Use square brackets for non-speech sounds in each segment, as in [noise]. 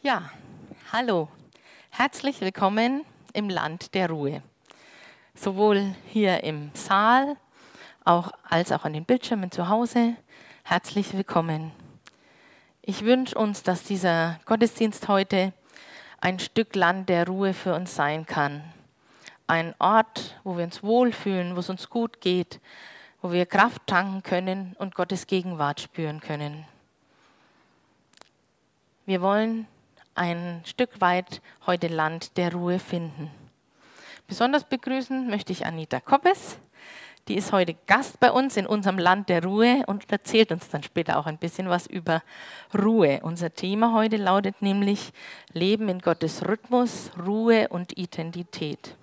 Ja, hallo. Herzlich willkommen im Land der Ruhe. Sowohl hier im Saal auch, als auch an den Bildschirmen zu Hause. Herzlich willkommen. Ich wünsche uns, dass dieser Gottesdienst heute ein Stück Land der Ruhe für uns sein kann. Ein Ort, wo wir uns wohlfühlen, wo es uns gut geht, wo wir Kraft tanken können und Gottes Gegenwart spüren können. Wir wollen ein Stück weit heute Land der Ruhe finden. Besonders begrüßen möchte ich Anita Koppes. Die ist heute Gast bei uns in unserem Land der Ruhe und erzählt uns dann später auch ein bisschen was über Ruhe. Unser Thema heute lautet nämlich Leben in Gottes Rhythmus, Ruhe und Identität.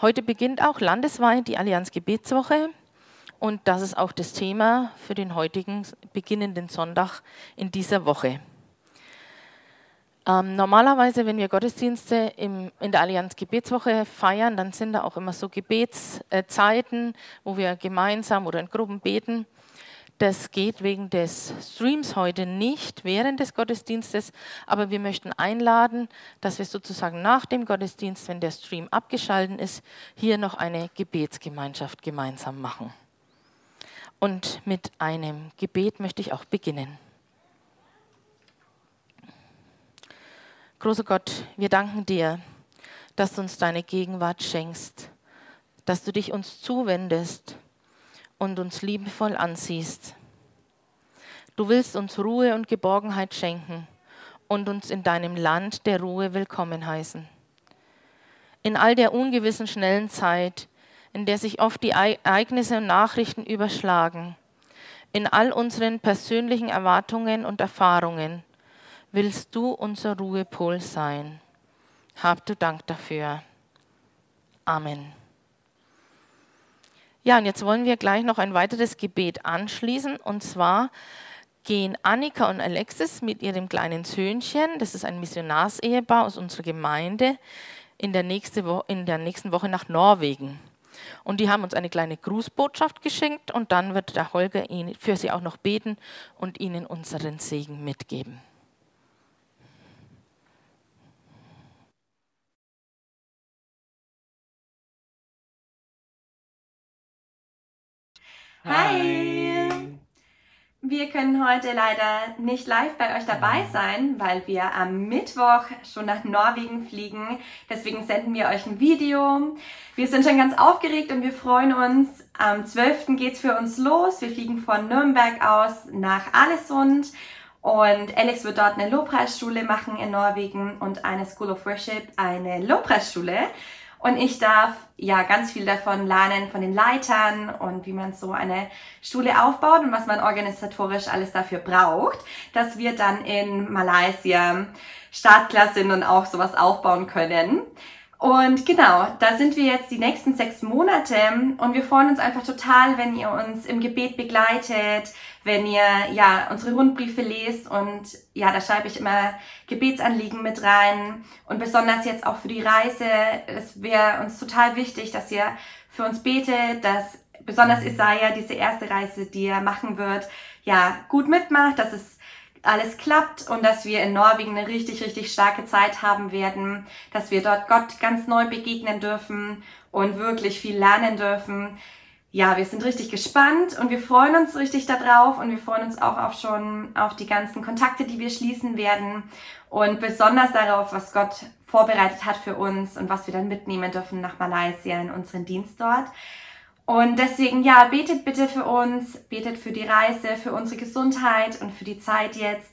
Heute beginnt auch landesweit die Allianz Gebetswoche und das ist auch das Thema für den heutigen beginnenden Sonntag in dieser Woche. Ähm, normalerweise, wenn wir Gottesdienste im, in der Allianz Gebetswoche feiern, dann sind da auch immer so Gebetszeiten, wo wir gemeinsam oder in Gruppen beten. Das geht wegen des Streams heute nicht während des Gottesdienstes, aber wir möchten einladen, dass wir sozusagen nach dem Gottesdienst, wenn der Stream abgeschaltet ist, hier noch eine Gebetsgemeinschaft gemeinsam machen. Und mit einem Gebet möchte ich auch beginnen. Großer Gott, wir danken dir, dass du uns deine Gegenwart schenkst, dass du dich uns zuwendest und uns liebevoll ansiehst. Du willst uns Ruhe und Geborgenheit schenken und uns in deinem Land der Ruhe willkommen heißen. In all der ungewissen schnellen Zeit, in der sich oft die Ereignisse und Nachrichten überschlagen, in all unseren persönlichen Erwartungen und Erfahrungen, willst du unser Ruhepol sein. Hab du Dank dafür. Amen. Ja, und jetzt wollen wir gleich noch ein weiteres Gebet anschließen. Und zwar gehen Annika und Alexis mit ihrem kleinen Söhnchen, das ist ein Missionarsehepaar aus unserer Gemeinde, in der, in der nächsten Woche nach Norwegen. Und die haben uns eine kleine Grußbotschaft geschenkt und dann wird der Holger für sie auch noch beten und ihnen unseren Segen mitgeben. Hi! Wir können heute leider nicht live bei euch dabei sein, weil wir am Mittwoch schon nach Norwegen fliegen. Deswegen senden wir euch ein Video. Wir sind schon ganz aufgeregt und wir freuen uns. Am 12. geht's für uns los. Wir fliegen von Nürnberg aus nach Alesund. Und Alex wird dort eine Lobpreisschule machen in Norwegen und eine School of Worship, eine Lobpreisschule. Und ich darf ja ganz viel davon lernen von den Leitern und wie man so eine Schule aufbaut und was man organisatorisch alles dafür braucht, dass wir dann in Malaysia startklar sind und auch sowas aufbauen können. Und genau, da sind wir jetzt die nächsten sechs Monate. Und wir freuen uns einfach total, wenn ihr uns im Gebet begleitet, wenn ihr ja unsere Rundbriefe lest. Und ja, da schreibe ich immer Gebetsanliegen mit rein. Und besonders jetzt auch für die Reise, es wäre uns total wichtig, dass ihr für uns betet, dass besonders Isaiah diese erste Reise, die er machen wird, ja, gut mitmacht, dass es alles klappt und dass wir in Norwegen eine richtig, richtig starke Zeit haben werden, dass wir dort Gott ganz neu begegnen dürfen und wirklich viel lernen dürfen. Ja, wir sind richtig gespannt und wir freuen uns richtig darauf und wir freuen uns auch auf schon auf die ganzen Kontakte, die wir schließen werden und besonders darauf, was Gott vorbereitet hat für uns und was wir dann mitnehmen dürfen nach Malaysia in unseren Dienst dort. Und deswegen, ja, betet bitte für uns, betet für die Reise, für unsere Gesundheit und für die Zeit jetzt.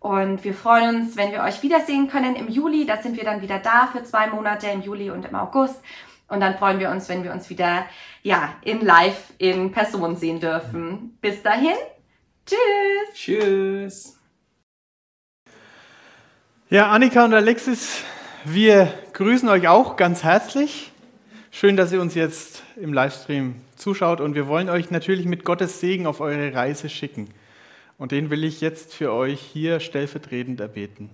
Und wir freuen uns, wenn wir euch wiedersehen können im Juli. Da sind wir dann wieder da für zwei Monate im Juli und im August. Und dann freuen wir uns, wenn wir uns wieder, ja, in live, in Person sehen dürfen. Bis dahin. Tschüss. Tschüss. Ja, Annika und Alexis, wir grüßen euch auch ganz herzlich. Schön, dass ihr uns jetzt im Livestream zuschaut und wir wollen euch natürlich mit Gottes Segen auf eure Reise schicken. Und den will ich jetzt für euch hier stellvertretend erbeten.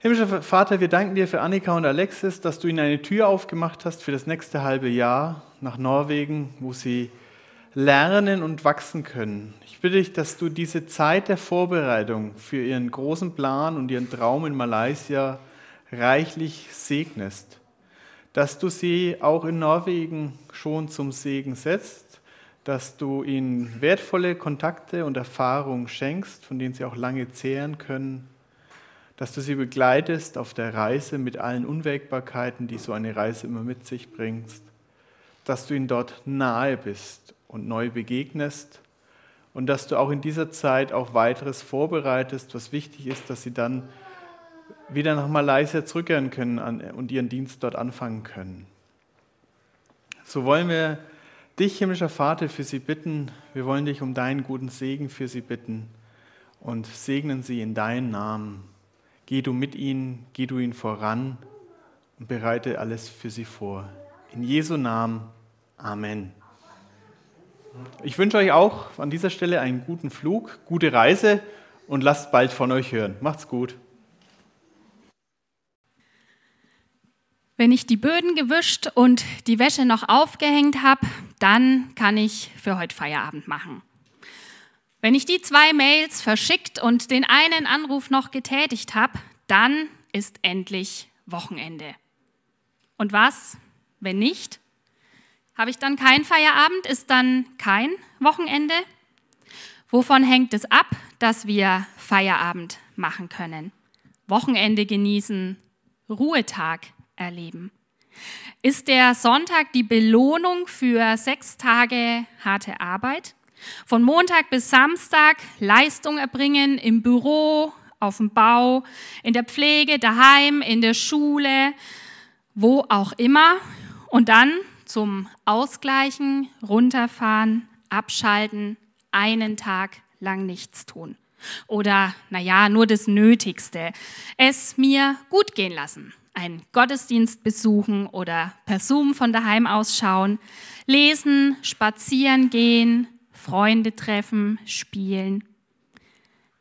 Himmlischer Vater, wir danken dir für Annika und Alexis, dass du ihnen eine Tür aufgemacht hast für das nächste halbe Jahr nach Norwegen, wo sie lernen und wachsen können. Ich bitte dich, dass du diese Zeit der Vorbereitung für ihren großen Plan und ihren Traum in Malaysia reichlich segnest. Dass du sie auch in Norwegen schon zum Segen setzt, dass du ihnen wertvolle Kontakte und Erfahrungen schenkst, von denen sie auch lange zehren können, dass du sie begleitest auf der Reise mit allen Unwägbarkeiten, die so eine Reise immer mit sich bringt, dass du ihnen dort nahe bist und neu begegnest und dass du auch in dieser Zeit auch weiteres vorbereitest, was wichtig ist, dass sie dann wieder nach Malaysia zurückkehren können und ihren Dienst dort anfangen können. So wollen wir dich, himmlischer Vater, für sie bitten. Wir wollen dich um deinen guten Segen für sie bitten und segnen sie in deinen Namen. Geh du mit ihnen, geh du ihnen voran und bereite alles für sie vor. In Jesu Namen. Amen. Ich wünsche euch auch an dieser Stelle einen guten Flug, gute Reise und lasst bald von euch hören. Macht's gut. Wenn ich die Böden gewischt und die Wäsche noch aufgehängt habe, dann kann ich für heute Feierabend machen. Wenn ich die zwei Mails verschickt und den einen Anruf noch getätigt habe, dann ist endlich Wochenende. Und was, wenn nicht? Habe ich dann keinen Feierabend? Ist dann kein Wochenende? Wovon hängt es ab, dass wir Feierabend machen können? Wochenende genießen, Ruhetag erleben. Ist der Sonntag die Belohnung für sechs Tage harte Arbeit? Von Montag bis Samstag Leistung erbringen im Büro, auf dem Bau, in der Pflege, daheim, in der Schule, wo auch immer. Und dann zum Ausgleichen, runterfahren, abschalten, einen Tag lang nichts tun. Oder, naja, nur das Nötigste. Es mir gut gehen lassen. Einen Gottesdienst besuchen oder per Zoom von daheim ausschauen. Lesen, spazieren gehen, Freunde treffen, spielen.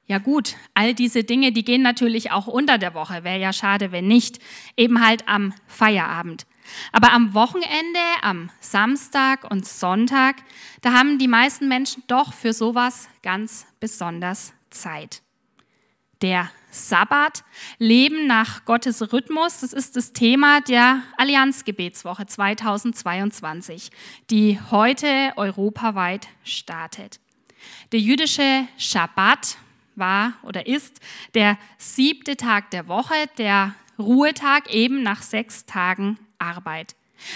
Ja gut, all diese Dinge, die gehen natürlich auch unter der Woche. Wäre ja schade, wenn nicht. Eben halt am Feierabend. Aber am Wochenende, am Samstag und Sonntag, da haben die meisten Menschen doch für sowas ganz besonders Zeit. Der Sabbat, Leben nach Gottes Rhythmus, das ist das Thema der Allianzgebetswoche 2022, die heute europaweit startet. Der jüdische Schabbat war oder ist der siebte Tag der Woche, der Ruhetag eben nach sechs Tagen Arbeit.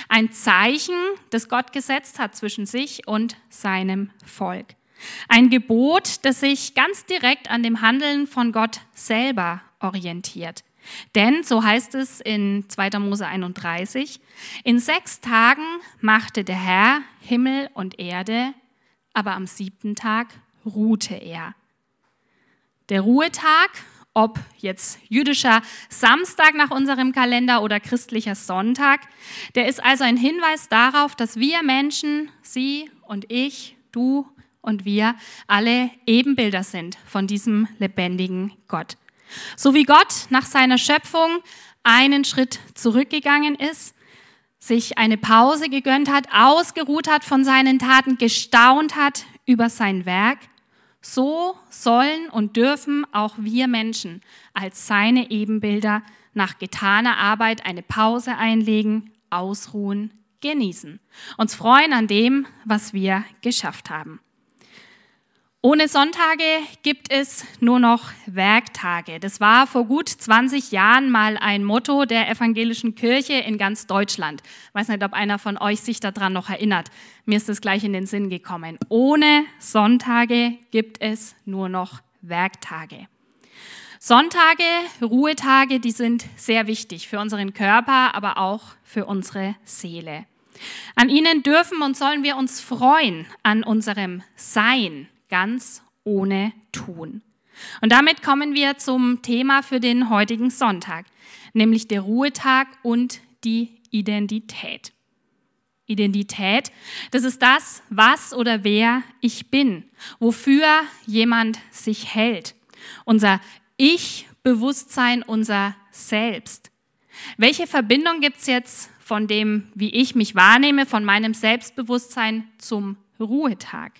Ein Zeichen, das Gott gesetzt hat zwischen sich und seinem Volk. Ein Gebot, das sich ganz direkt an dem Handeln von Gott selber orientiert. Denn, so heißt es in 2. Mose 31, in sechs Tagen machte der Herr Himmel und Erde, aber am siebten Tag ruhte er. Der Ruhetag ob jetzt jüdischer Samstag nach unserem Kalender oder christlicher Sonntag. Der ist also ein Hinweis darauf, dass wir Menschen, Sie und ich, du und wir, alle Ebenbilder sind von diesem lebendigen Gott. So wie Gott nach seiner Schöpfung einen Schritt zurückgegangen ist, sich eine Pause gegönnt hat, ausgeruht hat von seinen Taten, gestaunt hat über sein Werk, so sollen und dürfen auch wir Menschen als seine Ebenbilder nach getaner Arbeit eine Pause einlegen, ausruhen, genießen, uns freuen an dem, was wir geschafft haben. Ohne Sonntage gibt es nur noch Werktage. Das war vor gut 20 Jahren mal ein Motto der evangelischen Kirche in ganz Deutschland. Ich weiß nicht, ob einer von euch sich daran noch erinnert. Mir ist das gleich in den Sinn gekommen. Ohne Sonntage gibt es nur noch Werktage. Sonntage, Ruhetage, die sind sehr wichtig für unseren Körper, aber auch für unsere Seele. An ihnen dürfen und sollen wir uns freuen, an unserem Sein, ganz ohne Tun. Und damit kommen wir zum Thema für den heutigen Sonntag, nämlich der Ruhetag und die Identität. Identität, das ist das, was oder wer ich bin, wofür jemand sich hält. Unser Ich-Bewusstsein, unser Selbst. Welche Verbindung gibt es jetzt von dem, wie ich mich wahrnehme, von meinem Selbstbewusstsein zum Ruhetag.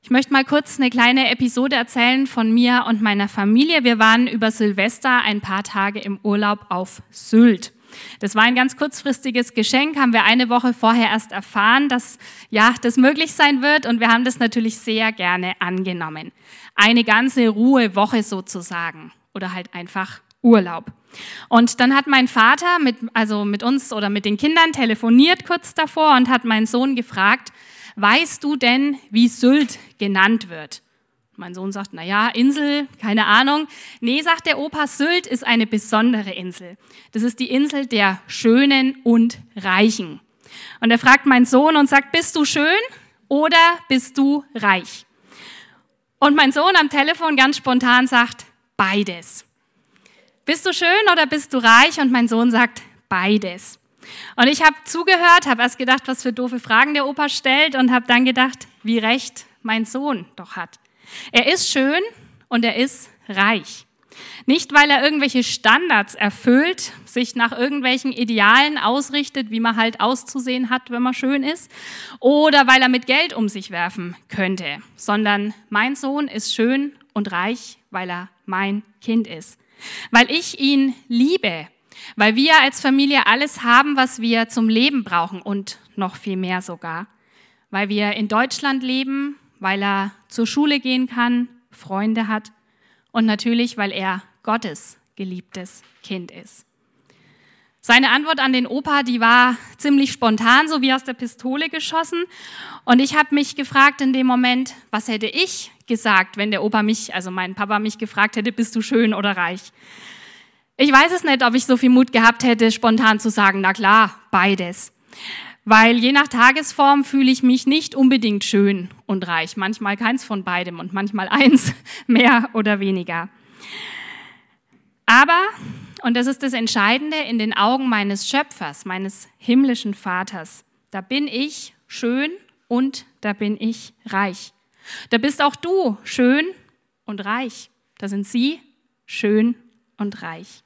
Ich möchte mal kurz eine kleine Episode erzählen von mir und meiner Familie. Wir waren über Silvester ein paar Tage im Urlaub auf Sylt. Das war ein ganz kurzfristiges Geschenk, haben wir eine Woche vorher erst erfahren, dass ja, das möglich sein wird und wir haben das natürlich sehr gerne angenommen. Eine ganze Ruhewoche sozusagen oder halt einfach Urlaub. Und dann hat mein Vater mit, also mit uns oder mit den Kindern telefoniert kurz davor und hat meinen Sohn gefragt, weißt du denn, wie Sylt genannt wird? Mein Sohn sagt, na ja, Insel, keine Ahnung. Nee, sagt der Opa, Sylt ist eine besondere Insel. Das ist die Insel der Schönen und Reichen. Und er fragt meinen Sohn und sagt, bist du schön oder bist du reich? Und mein Sohn am Telefon ganz spontan sagt, beides. Bist du schön oder bist du reich? Und mein Sohn sagt, beides. Und ich habe zugehört, habe erst gedacht, was für doofe Fragen der Opa stellt und habe dann gedacht, wie recht mein Sohn doch hat. Er ist schön und er ist reich. Nicht, weil er irgendwelche Standards erfüllt, sich nach irgendwelchen Idealen ausrichtet, wie man halt auszusehen hat, wenn man schön ist, oder weil er mit Geld um sich werfen könnte, sondern mein Sohn ist schön und reich, weil er mein Kind ist. Weil ich ihn liebe, weil wir als Familie alles haben, was wir zum Leben brauchen und noch viel mehr sogar. Weil wir in Deutschland leben, weil er zur Schule gehen kann, Freunde hat und natürlich, weil er Gottes geliebtes Kind ist. Seine Antwort an den Opa, die war ziemlich spontan, so wie aus der Pistole geschossen. Und ich habe mich gefragt in dem Moment, was hätte ich gesagt, wenn der Opa mich, also mein Papa mich gefragt hätte, bist du schön oder reich? Ich weiß es nicht, ob ich so viel Mut gehabt hätte, spontan zu sagen, na klar, beides weil je nach Tagesform fühle ich mich nicht unbedingt schön und reich. Manchmal keins von beidem und manchmal [laughs] eins, mehr oder weniger. Aber, und das ist das Entscheidende, in den Augen meines Schöpfers, meines himmlischen Vaters, da bin ich schön und da bin ich reich. Da bist auch du schön und reich. Da sind sie schön und reich.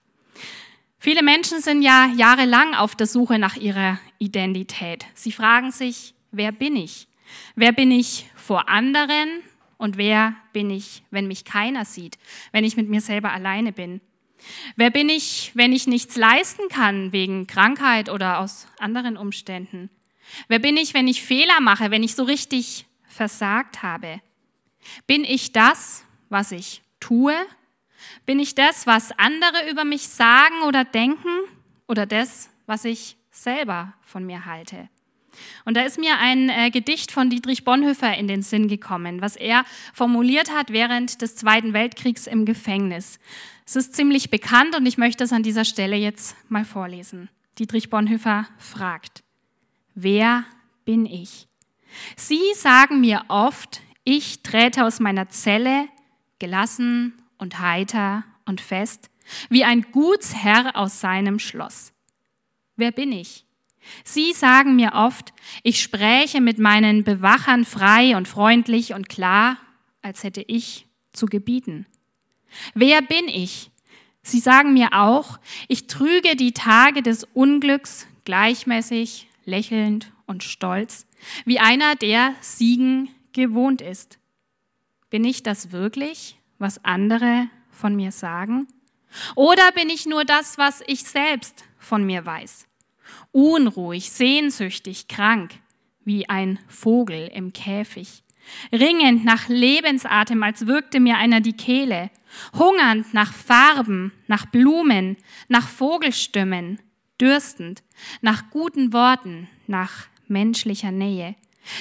Viele Menschen sind ja jahrelang auf der Suche nach ihrer Identität. Sie fragen sich, wer bin ich? Wer bin ich vor anderen und wer bin ich, wenn mich keiner sieht, wenn ich mit mir selber alleine bin? Wer bin ich, wenn ich nichts leisten kann wegen Krankheit oder aus anderen Umständen? Wer bin ich, wenn ich Fehler mache, wenn ich so richtig versagt habe? Bin ich das, was ich tue bin ich das, was andere über mich sagen oder denken oder das, was ich selber von mir halte? Und da ist mir ein äh, Gedicht von Dietrich Bonhoeffer in den Sinn gekommen, was er formuliert hat während des Zweiten Weltkriegs im Gefängnis. Es ist ziemlich bekannt und ich möchte es an dieser Stelle jetzt mal vorlesen. Dietrich Bonhoeffer fragt, wer bin ich? Sie sagen mir oft, ich trete aus meiner Zelle gelassen und heiter und fest, wie ein Gutsherr aus seinem Schloss. Wer bin ich? Sie sagen mir oft, ich spräche mit meinen Bewachern frei und freundlich und klar, als hätte ich zu gebieten. Wer bin ich? Sie sagen mir auch, ich trüge die Tage des Unglücks gleichmäßig, lächelnd und stolz, wie einer, der Siegen gewohnt ist. Bin ich das wirklich? Was andere von mir sagen? Oder bin ich nur das, was ich selbst von mir weiß? Unruhig, sehnsüchtig, krank, wie ein Vogel im Käfig. Ringend nach Lebensatem, als würgte mir einer die Kehle. Hungernd nach Farben, nach Blumen, nach Vogelstimmen. Dürstend nach guten Worten, nach menschlicher Nähe.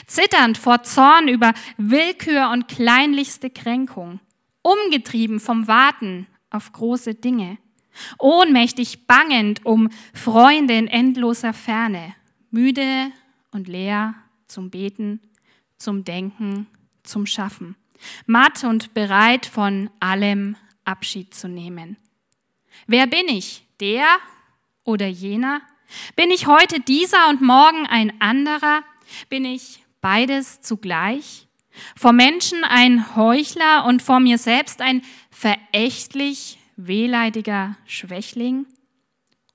Zitternd vor Zorn über Willkür und kleinlichste Kränkung umgetrieben vom Warten auf große Dinge, ohnmächtig bangend um Freunde in endloser Ferne, müde und leer zum Beten, zum Denken, zum Schaffen, matt und bereit von allem Abschied zu nehmen. Wer bin ich? Der oder jener? Bin ich heute dieser und morgen ein anderer? Bin ich beides zugleich? Vor Menschen ein Heuchler und vor mir selbst ein verächtlich wehleidiger Schwächling?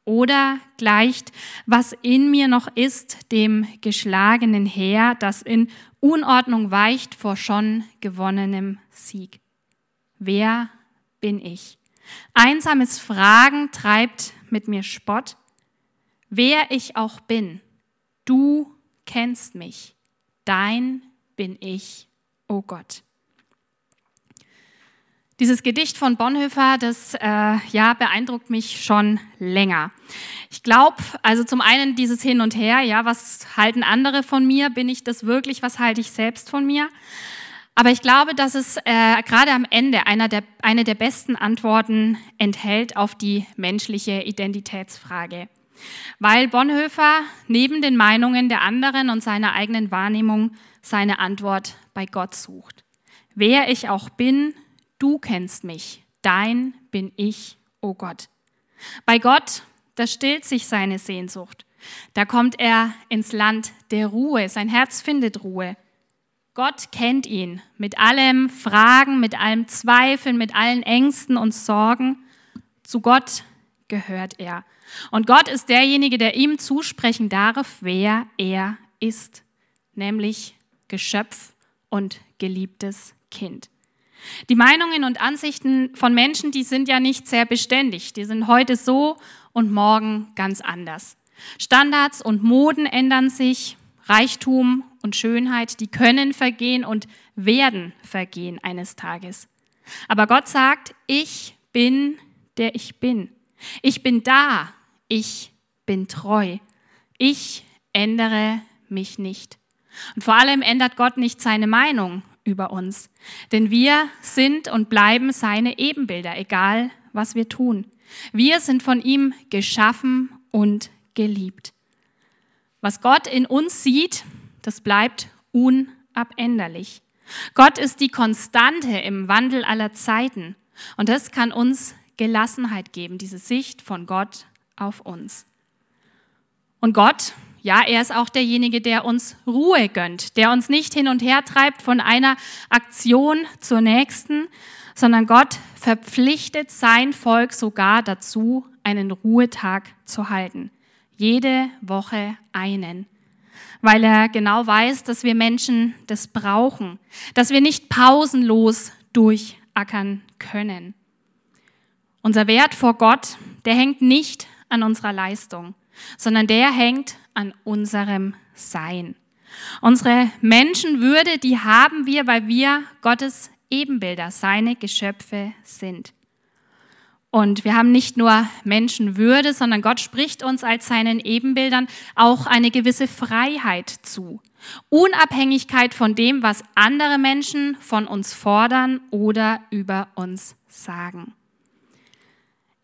Oder gleicht, was in mir noch ist, dem geschlagenen Heer, das in Unordnung weicht vor schon gewonnenem Sieg. Wer bin ich? Einsames Fragen treibt mit mir Spott. Wer ich auch bin, du kennst mich. Dein bin ich, o oh Gott. Dieses Gedicht von Bonhoeffer, das äh, ja beeindruckt mich schon länger. Ich glaube, also zum einen dieses Hin und Her, ja, was halten andere von mir? Bin ich das wirklich? Was halte ich selbst von mir? Aber ich glaube, dass es äh, gerade am Ende einer der, eine der besten Antworten enthält auf die menschliche Identitätsfrage. Weil Bonhoeffer neben den Meinungen der anderen und seiner eigenen Wahrnehmung seine Antwort bei Gott sucht. Wer ich auch bin, du kennst mich, dein bin ich, o oh Gott. Bei Gott, da stillt sich seine Sehnsucht. Da kommt er ins Land der Ruhe, sein Herz findet Ruhe. Gott kennt ihn mit allem Fragen, mit allem Zweifeln, mit allen Ängsten und Sorgen. Zu Gott gehört er. Und Gott ist derjenige, der ihm zusprechen darf, wer er ist, nämlich Geschöpf und geliebtes Kind. Die Meinungen und Ansichten von Menschen, die sind ja nicht sehr beständig. Die sind heute so und morgen ganz anders. Standards und Moden ändern sich, Reichtum und Schönheit, die können vergehen und werden vergehen eines Tages. Aber Gott sagt, ich bin, der ich bin. Ich bin da, ich bin treu. Ich ändere mich nicht. Und vor allem ändert Gott nicht seine Meinung über uns. Denn wir sind und bleiben seine Ebenbilder, egal was wir tun. Wir sind von ihm geschaffen und geliebt. Was Gott in uns sieht, das bleibt unabänderlich. Gott ist die Konstante im Wandel aller Zeiten. Und das kann uns Gelassenheit geben, diese Sicht von Gott auf uns. Und Gott ja, er ist auch derjenige, der uns Ruhe gönnt, der uns nicht hin und her treibt von einer Aktion zur nächsten, sondern Gott verpflichtet sein Volk sogar dazu, einen Ruhetag zu halten. Jede Woche einen. Weil er genau weiß, dass wir Menschen das brauchen, dass wir nicht pausenlos durchackern können. Unser Wert vor Gott, der hängt nicht an unserer Leistung, sondern der hängt an unserem Sein. Unsere Menschenwürde, die haben wir, weil wir Gottes Ebenbilder, seine Geschöpfe sind. Und wir haben nicht nur Menschenwürde, sondern Gott spricht uns als seinen Ebenbildern auch eine gewisse Freiheit zu. Unabhängigkeit von dem, was andere Menschen von uns fordern oder über uns sagen.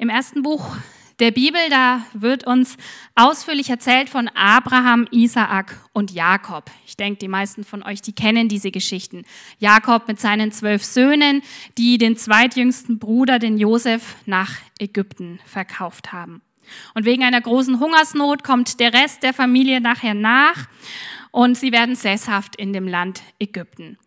Im ersten Buch der Bibel, da wird uns ausführlich erzählt von Abraham, Isaak und Jakob. Ich denke, die meisten von euch, die kennen diese Geschichten. Jakob mit seinen zwölf Söhnen, die den zweitjüngsten Bruder, den Josef, nach Ägypten verkauft haben. Und wegen einer großen Hungersnot kommt der Rest der Familie nachher nach und sie werden sesshaft in dem Land Ägypten.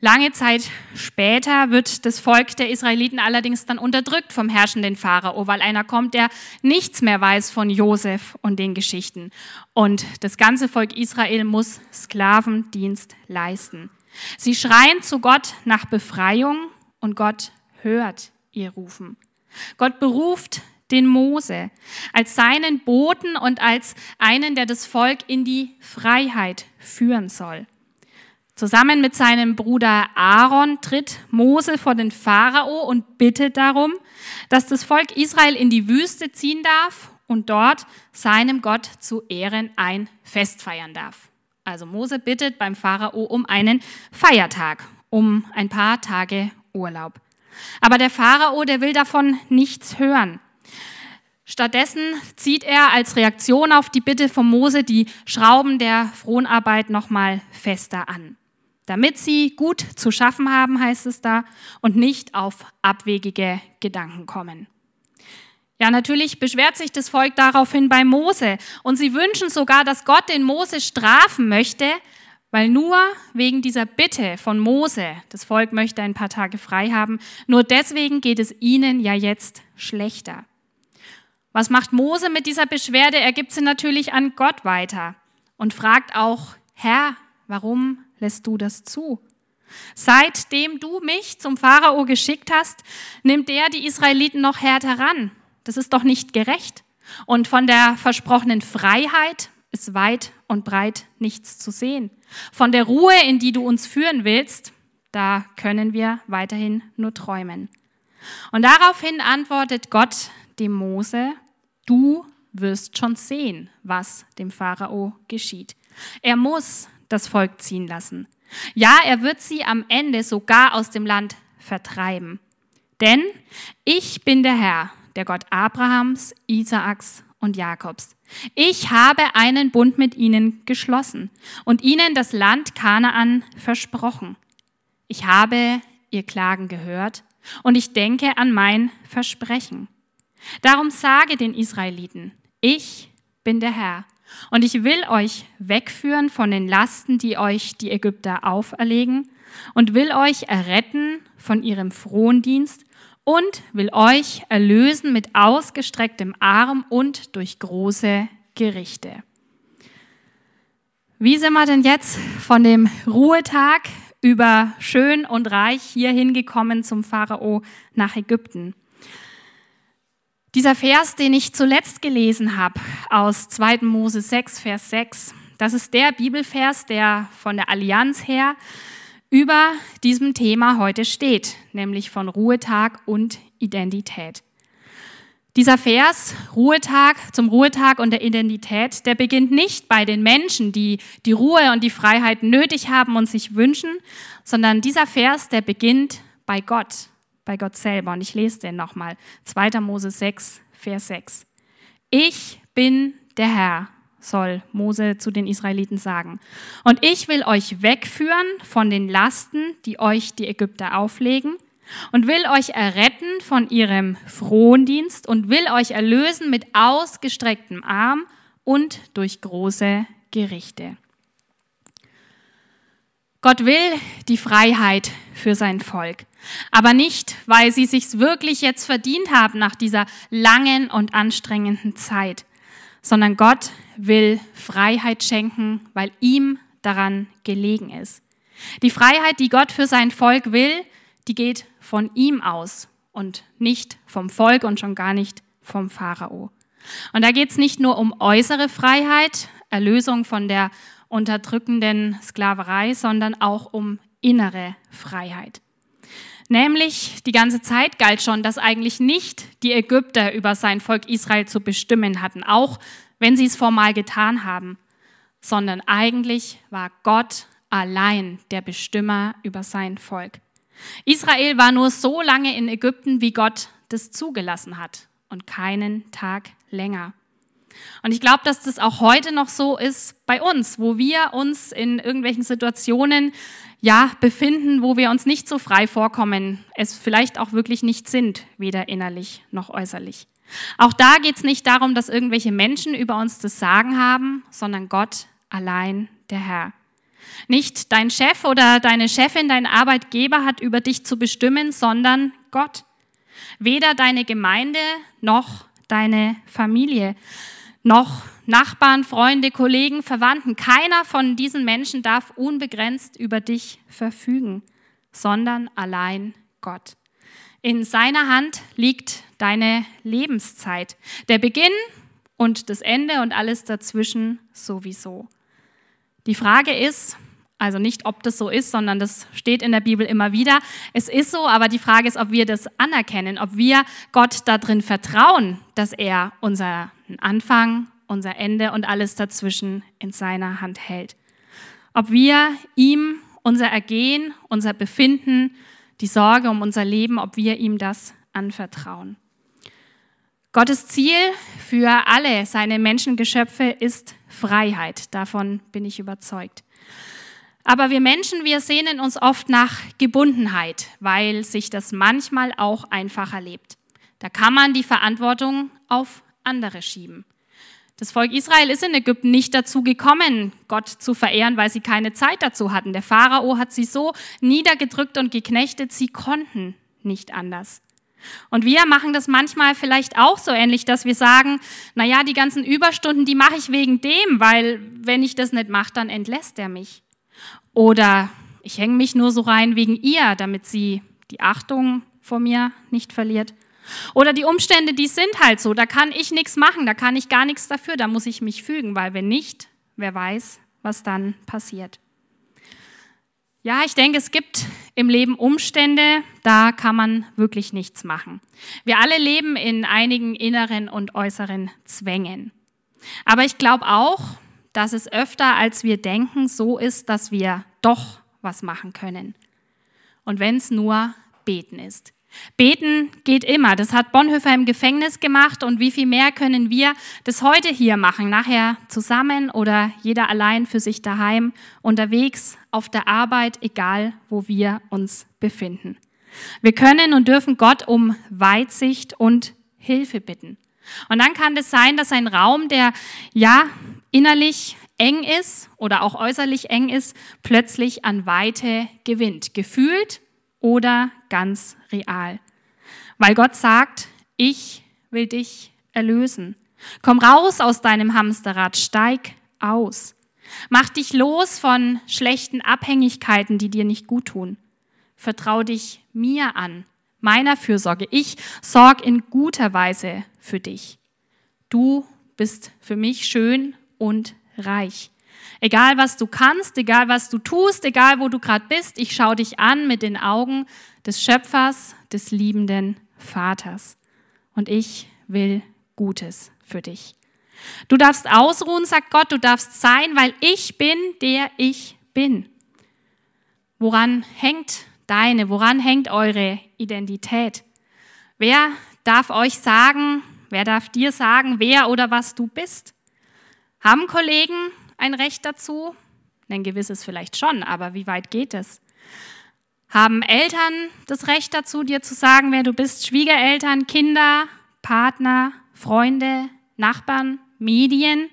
Lange Zeit später wird das Volk der Israeliten allerdings dann unterdrückt vom herrschenden Pharao, weil einer kommt, der nichts mehr weiß von Josef und den Geschichten. Und das ganze Volk Israel muss Sklavendienst leisten. Sie schreien zu Gott nach Befreiung und Gott hört ihr Rufen. Gott beruft den Mose als seinen Boten und als einen, der das Volk in die Freiheit führen soll. Zusammen mit seinem Bruder Aaron tritt Mose vor den Pharao und bittet darum, dass das Volk Israel in die Wüste ziehen darf und dort seinem Gott zu Ehren ein Fest feiern darf. Also Mose bittet beim Pharao um einen Feiertag, um ein paar Tage Urlaub. Aber der Pharao, der will davon nichts hören. Stattdessen zieht er als Reaktion auf die Bitte von Mose die Schrauben der Fronarbeit nochmal fester an damit sie gut zu schaffen haben, heißt es da, und nicht auf abwegige Gedanken kommen. Ja, natürlich beschwert sich das Volk daraufhin bei Mose und sie wünschen sogar, dass Gott den Mose strafen möchte, weil nur wegen dieser Bitte von Mose, das Volk möchte ein paar Tage frei haben, nur deswegen geht es ihnen ja jetzt schlechter. Was macht Mose mit dieser Beschwerde? Er gibt sie natürlich an Gott weiter und fragt auch, Herr, warum lässt du das zu? Seitdem du mich zum Pharao geschickt hast, nimmt der die Israeliten noch härter ran. Das ist doch nicht gerecht. Und von der versprochenen Freiheit ist weit und breit nichts zu sehen. Von der Ruhe, in die du uns führen willst, da können wir weiterhin nur träumen. Und daraufhin antwortet Gott dem Mose, du wirst schon sehen, was dem Pharao geschieht. Er muss das Volk ziehen lassen. Ja, er wird sie am Ende sogar aus dem Land vertreiben. Denn ich bin der Herr, der Gott Abrahams, Isaaks und Jakobs. Ich habe einen Bund mit ihnen geschlossen und ihnen das Land Kanaan versprochen. Ich habe ihr Klagen gehört und ich denke an mein Versprechen. Darum sage den Israeliten, ich bin der Herr und ich will euch wegführen von den Lasten, die euch die Ägypter auferlegen und will euch erretten von ihrem Frondienst und will euch erlösen mit ausgestrecktem Arm und durch große Gerichte. Wie sind wir denn jetzt von dem Ruhetag über schön und reich hier hingekommen zum Pharao nach Ägypten? Dieser Vers, den ich zuletzt gelesen habe, aus 2. Mose 6, Vers 6, das ist der Bibelvers, der von der Allianz her über diesem Thema heute steht, nämlich von Ruhetag und Identität. Dieser Vers, Ruhetag, zum Ruhetag und der Identität, der beginnt nicht bei den Menschen, die die Ruhe und die Freiheit nötig haben und sich wünschen, sondern dieser Vers, der beginnt bei Gott bei Gott selber. Und ich lese den nochmal. 2. Mose 6, Vers 6. Ich bin der Herr, soll Mose zu den Israeliten sagen. Und ich will euch wegführen von den Lasten, die euch die Ägypter auflegen, und will euch erretten von ihrem Frondienst und will euch erlösen mit ausgestrecktem Arm und durch große Gerichte. Gott will die Freiheit für sein Volk. Aber nicht, weil sie sich's wirklich jetzt verdient haben nach dieser langen und anstrengenden Zeit, sondern Gott will Freiheit schenken, weil ihm daran gelegen ist. Die Freiheit, die Gott für sein Volk will, die geht von ihm aus und nicht vom Volk und schon gar nicht vom Pharao. Und da geht es nicht nur um äußere Freiheit, Erlösung von der unterdrückenden Sklaverei, sondern auch um innere Freiheit. Nämlich die ganze Zeit galt schon, dass eigentlich nicht die Ägypter über sein Volk Israel zu bestimmen hatten, auch wenn sie es formal getan haben, sondern eigentlich war Gott allein der Bestimmer über sein Volk. Israel war nur so lange in Ägypten, wie Gott das zugelassen hat und keinen Tag länger. Und ich glaube, dass das auch heute noch so ist bei uns, wo wir uns in irgendwelchen Situationen ja, befinden, wo wir uns nicht so frei vorkommen, es vielleicht auch wirklich nicht sind, weder innerlich noch äußerlich. Auch da geht es nicht darum, dass irgendwelche Menschen über uns das Sagen haben, sondern Gott allein der Herr. Nicht dein Chef oder deine Chefin, dein Arbeitgeber hat über dich zu bestimmen, sondern Gott. Weder deine Gemeinde noch deine Familie noch Nachbarn, Freunde, Kollegen, Verwandten. Keiner von diesen Menschen darf unbegrenzt über dich verfügen, sondern allein Gott. In seiner Hand liegt deine Lebenszeit, der Beginn und das Ende und alles dazwischen sowieso. Die Frage ist, also nicht, ob das so ist, sondern das steht in der Bibel immer wieder. Es ist so, aber die Frage ist, ob wir das anerkennen, ob wir Gott darin vertrauen, dass er unseren Anfang, unser Ende und alles dazwischen in seiner Hand hält. Ob wir ihm unser Ergehen, unser Befinden, die Sorge um unser Leben, ob wir ihm das anvertrauen. Gottes Ziel für alle seine Menschengeschöpfe ist Freiheit. Davon bin ich überzeugt. Aber wir Menschen, wir sehnen uns oft nach Gebundenheit, weil sich das manchmal auch einfacher lebt. Da kann man die Verantwortung auf andere schieben. Das Volk Israel ist in Ägypten nicht dazu gekommen, Gott zu verehren, weil sie keine Zeit dazu hatten. Der Pharao hat sie so niedergedrückt und geknechtet, sie konnten nicht anders. Und wir machen das manchmal vielleicht auch so ähnlich, dass wir sagen, na ja, die ganzen Überstunden, die mache ich wegen dem, weil wenn ich das nicht mache, dann entlässt er mich. Oder ich hänge mich nur so rein wegen ihr, damit sie die Achtung vor mir nicht verliert. Oder die Umstände, die sind halt so, da kann ich nichts machen, da kann ich gar nichts dafür, da muss ich mich fügen, weil wenn nicht, wer weiß, was dann passiert. Ja, ich denke, es gibt im Leben Umstände, da kann man wirklich nichts machen. Wir alle leben in einigen inneren und äußeren Zwängen. Aber ich glaube auch, dass es öfter, als wir denken, so ist, dass wir doch was machen können. Und wenn es nur beten ist. Beten geht immer. Das hat Bonhoeffer im Gefängnis gemacht und wie viel mehr können wir das heute hier machen, nachher zusammen oder jeder allein für sich daheim, unterwegs, auf der Arbeit, egal wo wir uns befinden. Wir können und dürfen Gott um Weitsicht und Hilfe bitten. Und dann kann es sein, dass ein Raum, der ja innerlich eng ist oder auch äußerlich eng ist, plötzlich an Weite gewinnt. Gefühlt oder ganz real. Weil Gott sagt, ich will dich erlösen. Komm raus aus deinem Hamsterrad, steig aus. Mach dich los von schlechten Abhängigkeiten, die dir nicht gut tun. Vertrau dich mir an, meiner Fürsorge. Ich sorg in guter Weise für dich. Du bist für mich schön und reich. Egal was du kannst, egal was du tust, egal wo du gerade bist, ich schaue dich an mit den Augen des Schöpfers, des liebenden Vaters. Und ich will Gutes für dich. Du darfst ausruhen, sagt Gott, du darfst sein, weil ich bin, der ich bin. Woran hängt deine, woran hängt eure Identität? Wer darf euch sagen, wer darf dir sagen, wer oder was du bist? Haben Kollegen ein Recht dazu? Ein gewisses vielleicht schon, aber wie weit geht es? Haben Eltern das Recht dazu, dir zu sagen, wer du bist? Schwiegereltern, Kinder, Partner, Freunde, Nachbarn, Medien?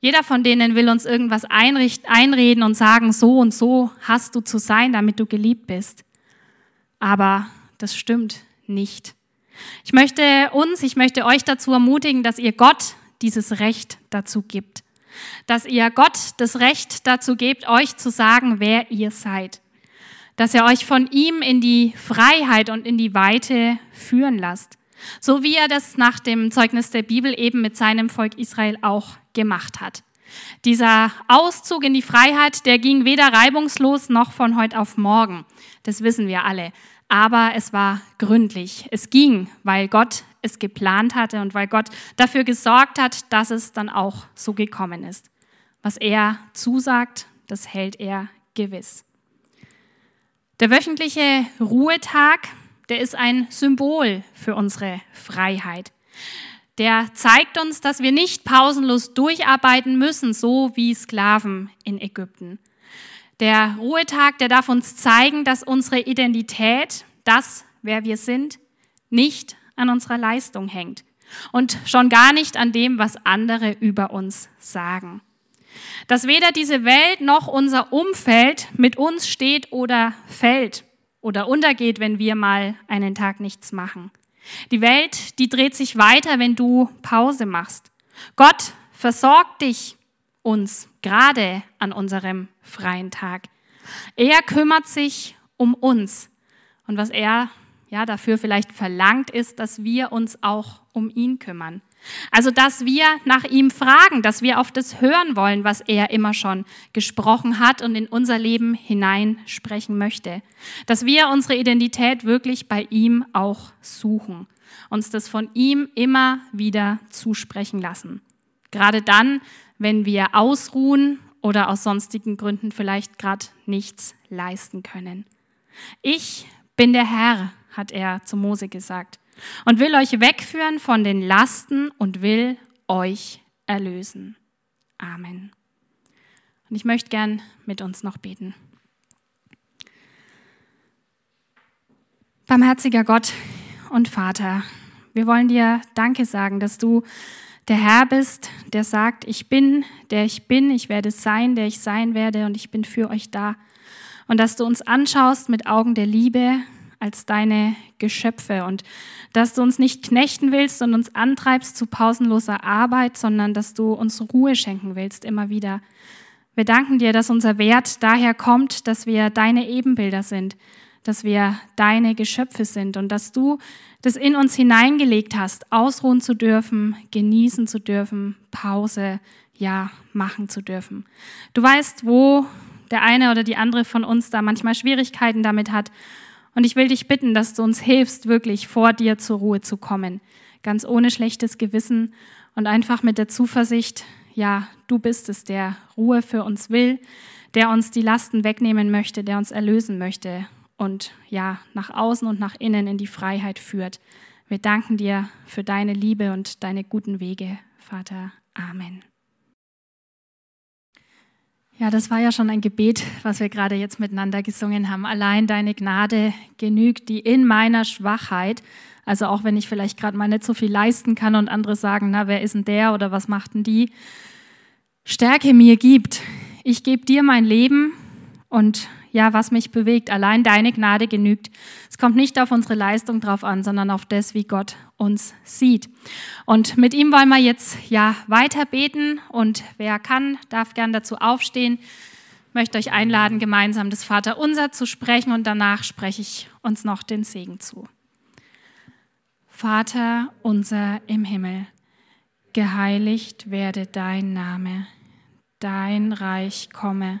Jeder von denen will uns irgendwas einreden und sagen, so und so hast du zu sein, damit du geliebt bist. Aber das stimmt nicht. Ich möchte uns, ich möchte euch dazu ermutigen, dass ihr Gott dieses Recht dazu gibt dass ihr Gott das Recht dazu gebt, euch zu sagen, wer ihr seid. Dass ihr euch von ihm in die Freiheit und in die Weite führen lasst. So wie er das nach dem Zeugnis der Bibel eben mit seinem Volk Israel auch gemacht hat. Dieser Auszug in die Freiheit, der ging weder reibungslos noch von heute auf morgen. Das wissen wir alle. Aber es war gründlich. Es ging, weil Gott es geplant hatte und weil Gott dafür gesorgt hat, dass es dann auch so gekommen ist. Was er zusagt, das hält er gewiss. Der wöchentliche Ruhetag, der ist ein Symbol für unsere Freiheit. Der zeigt uns, dass wir nicht pausenlos durcharbeiten müssen, so wie Sklaven in Ägypten. Der Ruhetag, der darf uns zeigen, dass unsere Identität, das, wer wir sind, nicht an unserer Leistung hängt und schon gar nicht an dem, was andere über uns sagen. Dass weder diese Welt noch unser Umfeld mit uns steht oder fällt oder untergeht, wenn wir mal einen Tag nichts machen. Die Welt, die dreht sich weiter, wenn du Pause machst. Gott versorgt dich uns gerade an unserem freien Tag. Er kümmert sich um uns. Und was er ja, dafür vielleicht verlangt ist, dass wir uns auch um ihn kümmern. Also, dass wir nach ihm fragen, dass wir auf das hören wollen, was er immer schon gesprochen hat und in unser Leben hineinsprechen möchte. Dass wir unsere Identität wirklich bei ihm auch suchen, uns das von ihm immer wieder zusprechen lassen. Gerade dann, wenn wir ausruhen oder aus sonstigen Gründen vielleicht gerade nichts leisten können. Ich bin der Herr, hat er zu Mose gesagt, und will euch wegführen von den Lasten und will euch erlösen. Amen. Und ich möchte gern mit uns noch beten. Barmherziger Gott und Vater, wir wollen dir Danke sagen, dass du der Herr bist, der sagt, ich bin, der ich bin, ich werde sein, der ich sein werde und ich bin für euch da. Und dass du uns anschaust mit Augen der Liebe, als deine Geschöpfe und dass du uns nicht knechten willst und uns antreibst zu pausenloser Arbeit, sondern dass du uns Ruhe schenken willst immer wieder. Wir danken dir, dass unser Wert daher kommt, dass wir deine Ebenbilder sind, dass wir deine Geschöpfe sind und dass du das in uns hineingelegt hast, ausruhen zu dürfen, genießen zu dürfen, Pause, ja, machen zu dürfen. Du weißt, wo der eine oder die andere von uns da manchmal Schwierigkeiten damit hat. Und ich will dich bitten, dass du uns hilfst, wirklich vor dir zur Ruhe zu kommen, ganz ohne schlechtes Gewissen und einfach mit der Zuversicht, ja, du bist es, der Ruhe für uns will, der uns die Lasten wegnehmen möchte, der uns erlösen möchte und ja, nach außen und nach innen in die Freiheit führt. Wir danken dir für deine Liebe und deine guten Wege, Vater. Amen. Ja, das war ja schon ein Gebet, was wir gerade jetzt miteinander gesungen haben. Allein deine Gnade genügt, die in meiner Schwachheit, also auch wenn ich vielleicht gerade mal nicht so viel leisten kann und andere sagen, na, wer ist denn der oder was macht denn die, Stärke mir gibt. Ich gebe dir mein Leben und ja, was mich bewegt. Allein deine Gnade genügt. Es kommt nicht auf unsere Leistung drauf an, sondern auf das, wie Gott uns sieht. Und mit ihm wollen wir jetzt ja weiter beten und wer kann, darf gern dazu aufstehen. Ich möchte euch einladen, gemeinsam das Vaterunser zu sprechen und danach spreche ich uns noch den Segen zu. Vater unser im Himmel, geheiligt werde dein Name, dein Reich komme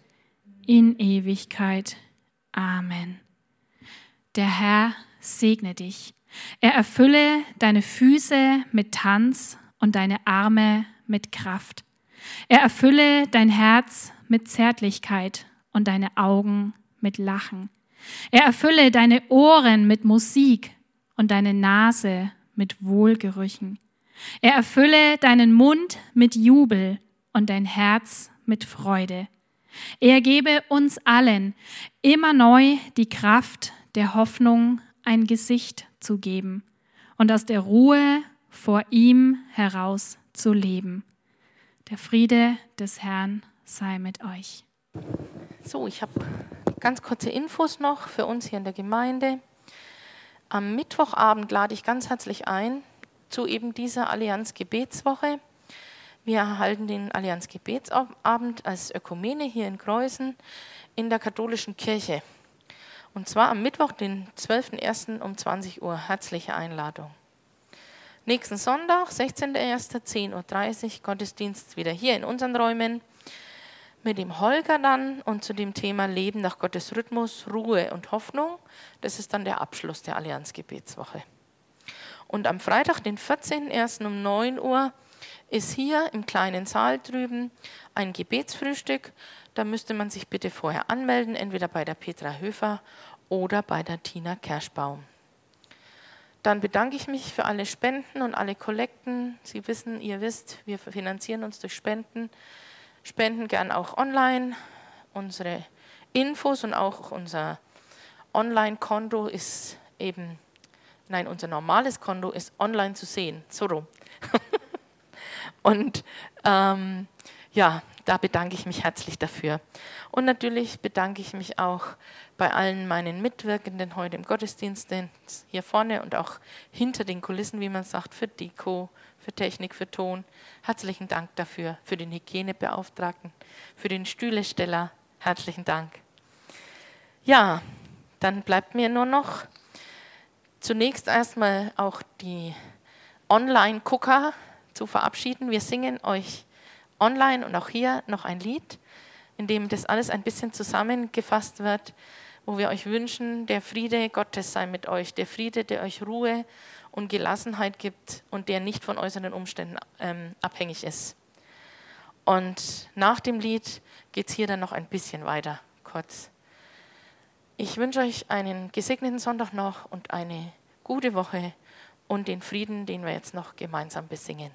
in Ewigkeit. Amen. Der Herr segne dich. Er erfülle deine Füße mit Tanz und deine Arme mit Kraft. Er erfülle dein Herz mit Zärtlichkeit und deine Augen mit Lachen. Er erfülle deine Ohren mit Musik und deine Nase mit Wohlgerüchen. Er erfülle deinen Mund mit Jubel und dein Herz mit Freude. Er gebe uns allen immer neu die Kraft der Hoffnung ein Gesicht zu geben und aus der Ruhe vor ihm heraus zu leben. Der Friede des Herrn sei mit euch. So, ich habe ganz kurze Infos noch für uns hier in der Gemeinde. Am Mittwochabend lade ich ganz herzlich ein zu eben dieser Allianz Gebetswoche. Wir erhalten den Allianz Gebetsabend als Ökumene hier in Kreuzen in der katholischen Kirche. Und zwar am Mittwoch, den 12.01. um 20 Uhr. Herzliche Einladung. Nächsten Sonntag, 16.01. 10.30 Uhr, Gottesdienst wieder hier in unseren Räumen mit dem Holger dann und zu dem Thema Leben nach Gottes Rhythmus, Ruhe und Hoffnung. Das ist dann der Abschluss der Allianz Gebetswoche. Und am Freitag, den 14.01. um 9 Uhr, ist hier im kleinen Saal drüben ein Gebetsfrühstück. Da müsste man sich bitte vorher anmelden, entweder bei der Petra Höfer oder bei der Tina Kerschbaum. Dann bedanke ich mich für alle Spenden und alle Kollekten. Sie wissen, ihr wisst, wir finanzieren uns durch Spenden. Spenden gern auch online. Unsere Infos und auch unser Online-Konto ist eben, nein, unser normales Konto ist online zu sehen. So rum. [laughs] Und ähm, ja, da bedanke ich mich herzlich dafür. Und natürlich bedanke ich mich auch bei allen meinen Mitwirkenden heute im Gottesdienst, hier vorne und auch hinter den Kulissen, wie man sagt, für Deko, für Technik, für Ton. Herzlichen Dank dafür, für den Hygienebeauftragten, für den Stühlesteller. Herzlichen Dank. Ja, dann bleibt mir nur noch zunächst erstmal auch die Online-Gucker zu verabschieden. Wir singen euch online und auch hier noch ein Lied, in dem das alles ein bisschen zusammengefasst wird, wo wir euch wünschen, der Friede Gottes sei mit euch, der Friede, der euch Ruhe und Gelassenheit gibt und der nicht von äußeren Umständen ähm, abhängig ist. Und nach dem Lied geht es hier dann noch ein bisschen weiter, kurz. Ich wünsche euch einen gesegneten Sonntag noch und eine gute Woche und den Frieden, den wir jetzt noch gemeinsam besingen.